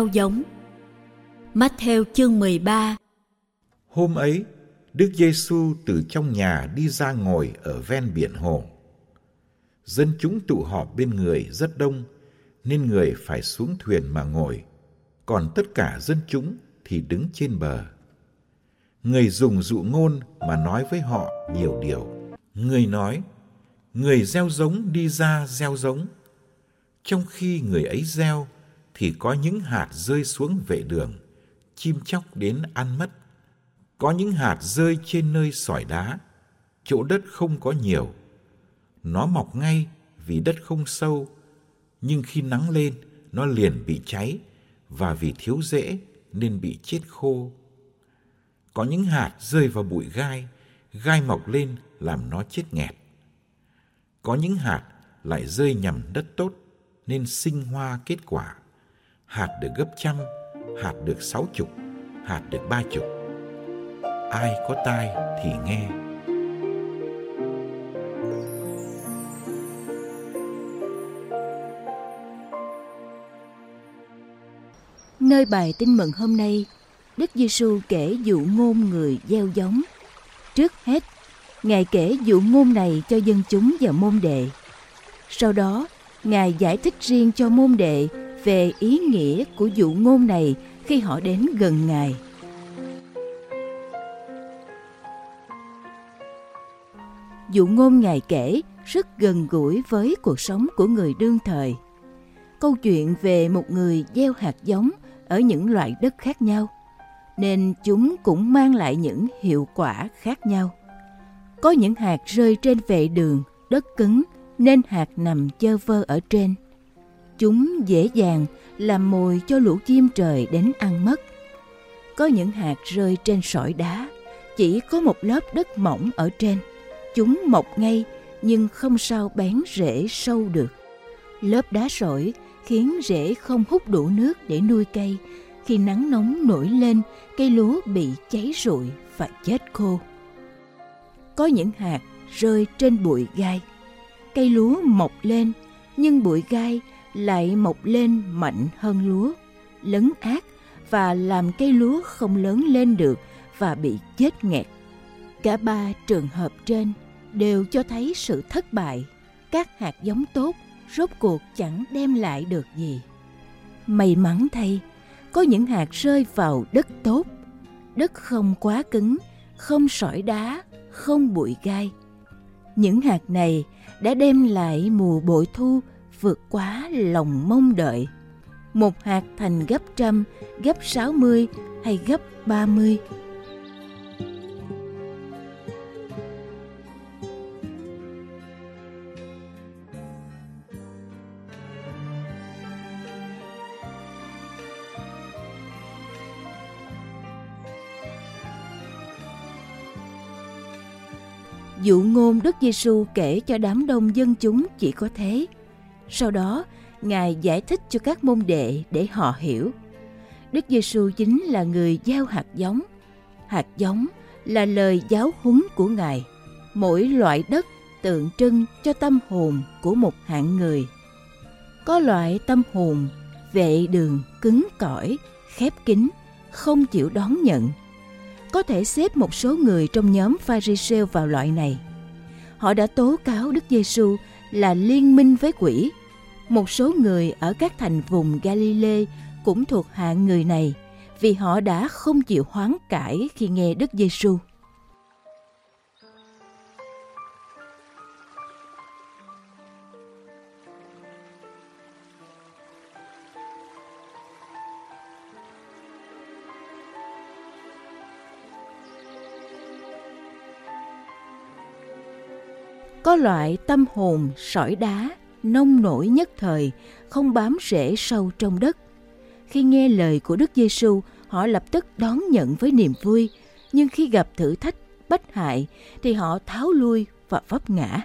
Gieo giống Matthew chương 13 Hôm ấy, Đức Giêsu từ trong nhà đi ra ngồi ở ven biển hồ. Dân chúng tụ họp bên người rất đông, nên người phải xuống thuyền mà ngồi, còn tất cả dân chúng thì đứng trên bờ. Người dùng dụ ngôn mà nói với họ nhiều điều. Người nói, người gieo giống đi ra gieo giống. Trong khi người ấy gieo, thì có những hạt rơi xuống vệ đường, chim chóc đến ăn mất. Có những hạt rơi trên nơi sỏi đá, chỗ đất không có nhiều. Nó mọc ngay vì đất không sâu, nhưng khi nắng lên, nó liền bị cháy và vì thiếu rễ nên bị chết khô. Có những hạt rơi vào bụi gai, gai mọc lên làm nó chết nghẹt. Có những hạt lại rơi nhầm đất tốt nên sinh hoa kết quả. Hạt được gấp trăm, hạt được sáu chục, hạt được ba chục. Ai có tai thì nghe. Nơi bài tin mừng hôm nay, Đức Giêsu kể dụ ngôn người gieo giống. Trước hết, Ngài kể dụ ngôn này cho dân chúng và môn đệ. Sau đó, Ngài giải thích riêng cho môn đệ về ý nghĩa của dụ ngôn này khi họ đến gần Ngài. Dụ ngôn Ngài kể rất gần gũi với cuộc sống của người đương thời. Câu chuyện về một người gieo hạt giống ở những loại đất khác nhau, nên chúng cũng mang lại những hiệu quả khác nhau. Có những hạt rơi trên vệ đường, đất cứng, nên hạt nằm chơ vơ ở trên. Chúng dễ dàng làm mồi cho lũ chim trời đến ăn mất. Có những hạt rơi trên sỏi đá, chỉ có một lớp đất mỏng ở trên. Chúng mọc ngay nhưng không sao bén rễ sâu được. Lớp đá sỏi khiến rễ không hút đủ nước để nuôi cây. Khi nắng nóng nổi lên, cây lúa bị cháy rụi và chết khô. Có những hạt rơi trên bụi gai. Cây lúa mọc lên, nhưng bụi gai lại mọc lên mạnh hơn lúa, lấn át và làm cây lúa không lớn lên được và bị chết nghẹt. Cả ba trường hợp trên đều cho thấy sự thất bại. Các hạt giống tốt rốt cuộc chẳng đem lại được gì. May mắn thay, có những hạt rơi vào đất tốt, đất không quá cứng, không sỏi đá, không bụi gai. Những hạt này đã đem lại mùa bội thu vượt quá lòng mong đợi. Một hạt thành gấp trăm, gấp sáu mươi hay gấp ba mươi. Dụ ngôn Đức Giêsu kể cho đám đông dân chúng chỉ có thế. Sau đó, Ngài giải thích cho các môn đệ để họ hiểu. Đức Giêsu chính là người gieo hạt giống. Hạt giống là lời giáo huấn của Ngài. Mỗi loại đất tượng trưng cho tâm hồn của một hạng người. Có loại tâm hồn vệ đường cứng cỏi, khép kín, không chịu đón nhận. Có thể xếp một số người trong nhóm Pharisee vào loại này. Họ đã tố cáo Đức Giêsu là liên minh với quỷ. Một số người ở các thành vùng Galilee cũng thuộc hạng người này vì họ đã không chịu hoán cải khi nghe Đức Giêsu. Có loại tâm hồn sỏi đá, nông nổi nhất thời, không bám rễ sâu trong đất. Khi nghe lời của Đức Giêsu, họ lập tức đón nhận với niềm vui, nhưng khi gặp thử thách, bất hại thì họ tháo lui và vấp ngã.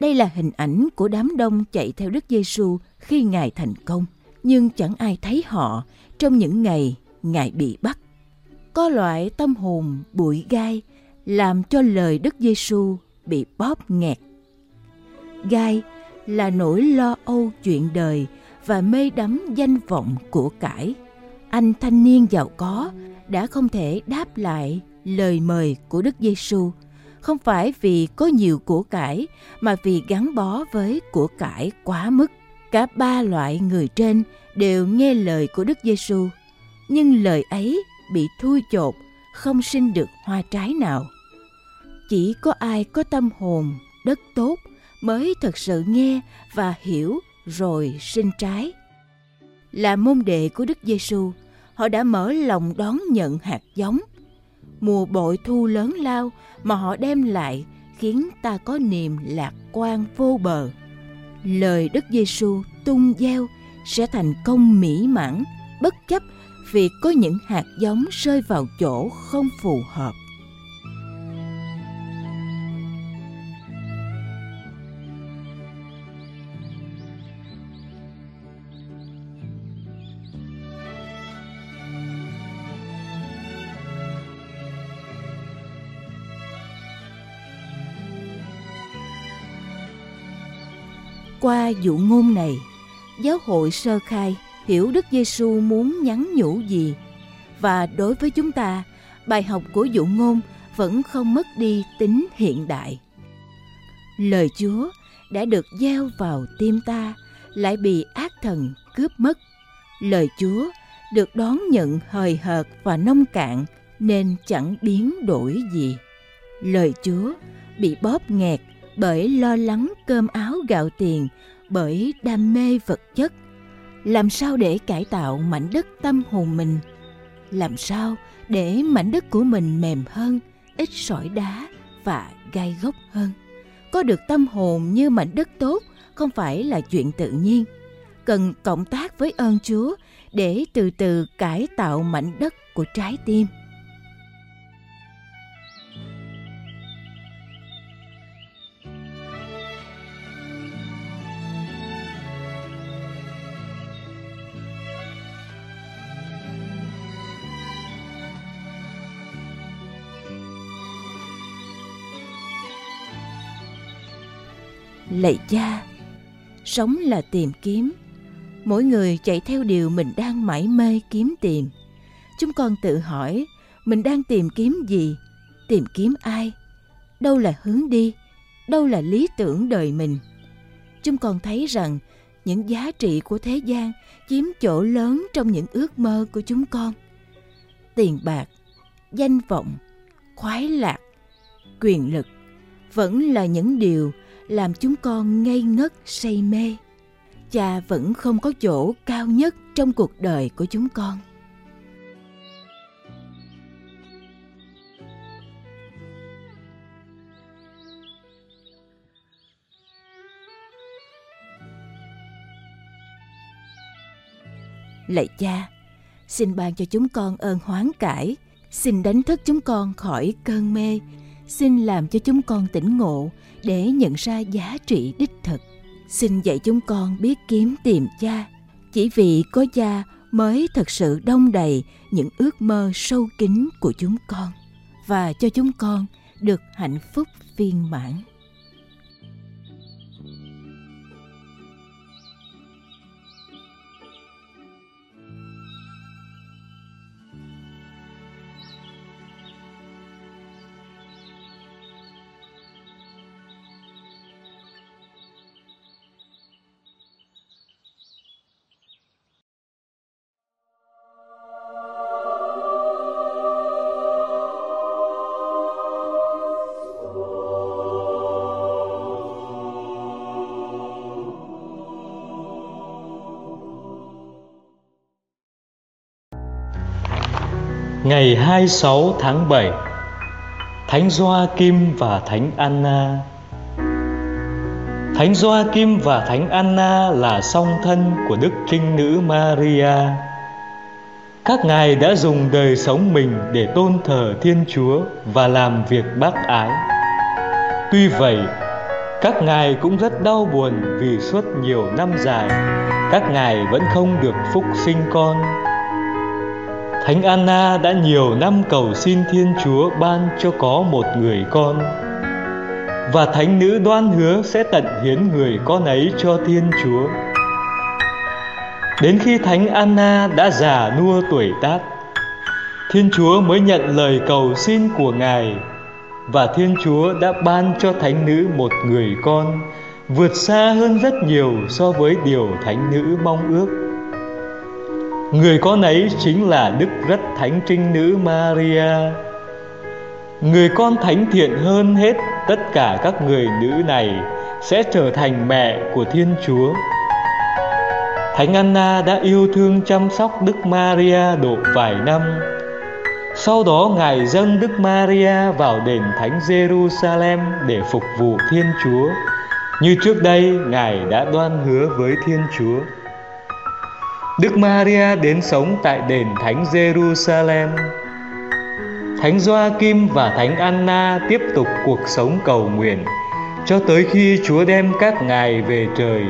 Đây là hình ảnh của đám đông chạy theo Đức Giêsu khi Ngài thành công, nhưng chẳng ai thấy họ trong những ngày Ngài bị bắt. Có loại tâm hồn bụi gai làm cho lời Đức Giêsu bị bóp nghẹt. Gai là nỗi lo âu chuyện đời và mê đắm danh vọng của cải. Anh thanh niên giàu có đã không thể đáp lại lời mời của Đức Giêsu, không phải vì có nhiều của cải mà vì gắn bó với của cải quá mức. Cả ba loại người trên đều nghe lời của Đức Giêsu, nhưng lời ấy bị thui chột, không sinh được hoa trái nào chỉ có ai có tâm hồn đất tốt mới thật sự nghe và hiểu rồi sinh trái. Là môn đệ của đức giêsu họ đã mở lòng đón nhận hạt giống. Mùa bội thu lớn lao mà họ đem lại khiến ta có niềm lạc quan vô bờ. Lời đức giêsu tung gieo sẽ thành công mỹ mãn, bất chấp vì có những hạt giống rơi vào chỗ không phù hợp. Qua dụ ngôn này, giáo hội sơ khai hiểu Đức Giêsu muốn nhắn nhủ gì và đối với chúng ta, bài học của dụ ngôn vẫn không mất đi tính hiện đại. Lời Chúa đã được gieo vào tim ta lại bị ác thần cướp mất. Lời Chúa được đón nhận hời hợt và nông cạn nên chẳng biến đổi gì. Lời Chúa bị bóp nghẹt bởi lo lắng cơm áo gạo tiền, bởi đam mê vật chất. Làm sao để cải tạo mảnh đất tâm hồn mình? Làm sao để mảnh đất của mình mềm hơn, ít sỏi đá và gai gốc hơn? Có được tâm hồn như mảnh đất tốt không phải là chuyện tự nhiên. Cần cộng tác với ơn Chúa để từ từ cải tạo mảnh đất của trái tim. Lạy cha sống là tìm kiếm. Mỗi người chạy theo điều mình đang mải mê kiếm tìm. Chúng con tự hỏi, mình đang tìm kiếm gì? Tìm kiếm ai? Đâu là hướng đi? Đâu là lý tưởng đời mình? Chúng con thấy rằng, những giá trị của thế gian chiếm chỗ lớn trong những ước mơ của chúng con. Tiền bạc, danh vọng, khoái lạc, quyền lực vẫn là những điều làm chúng con ngây ngất, say mê. Cha vẫn không có chỗ cao nhất trong cuộc đời của chúng con. Lạy cha, xin ban cho chúng con ơn hoán cải, xin đánh thức chúng con khỏi cơn mê xin làm cho chúng con tỉnh ngộ để nhận ra giá trị đích thực. Xin dạy chúng con biết kiếm tìm cha, chỉ vì có cha mới thật sự đông đầy những ước mơ sâu kín của chúng con, và cho chúng con được hạnh phúc viên mãn. Ngày 26 tháng 7 Thánh Kim và Thánh Anna Thánh Kim và Thánh Anna là song thân của Đức Trinh Nữ Maria. Các ngài đã dùng đời sống mình để tôn thờ Thiên Chúa và làm việc bác ái. Tuy vậy, các ngài cũng rất đau buồn vì suốt nhiều năm dài, các ngài vẫn không được phúc sinh con Thánh Anna đã nhiều năm cầu xin Thiên Chúa ban cho có một người con. Và Thánh Nữ đoan hứa sẽ tận hiến người con ấy cho Thiên Chúa. Đến khi Thánh Anna đã già nua tuổi tác, Thiên Chúa mới nhận lời cầu xin của Ngài. Và Thiên Chúa đã ban cho Thánh Nữ một người con Vượt xa hơn rất nhiều so với điều Thánh Nữ mong ước. Người con ấy chính là Đức Rất Thánh Trinh Nữ Maria. Người con thánh thiện hơn hết tất cả các người nữ này Sẽ trở thành mẹ của Thiên Chúa. Thánh Anna đã yêu thương chăm sóc Đức Maria độ vài năm. Sau đó, Ngài dâng Đức Maria vào đền Thánh Jerusalem để phục vụ Thiên Chúa. Như trước đây, Ngài đã đoan hứa với Thiên Chúa. Đức Maria đến sống tại đền Thánh Jerusalem. Thánh Gioakim và Thánh Anna tiếp tục cuộc sống cầu nguyện cho tới khi Chúa đem các ngài về trời.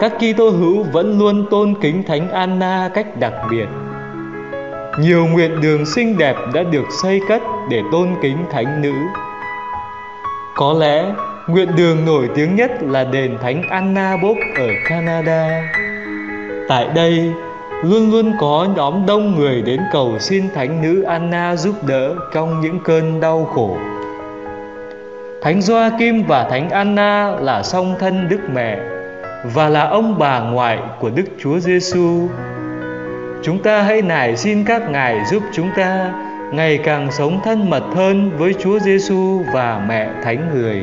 Các Kitô hữu vẫn luôn tôn kính Thánh Anna cách đặc biệt. Nhiều nguyện đường xinh đẹp đã được xây cất để tôn kính thánh nữ. Có lẽ nguyện đường nổi tiếng nhất là đền Thánh Anna Bốc ở Canada. Tại đây, luôn luôn có nhóm đông người đến cầu xin Thánh nữ Anna giúp đỡ trong những cơn đau khổ. Thánh Gioakim và Thánh Anna là song thân Đức Mẹ và là ông bà ngoại của Đức Chúa Giêsu. Chúng ta hãy nài xin các ngài giúp chúng ta ngày càng sống thân mật hơn với Chúa Giêsu và mẹ Thánh Người.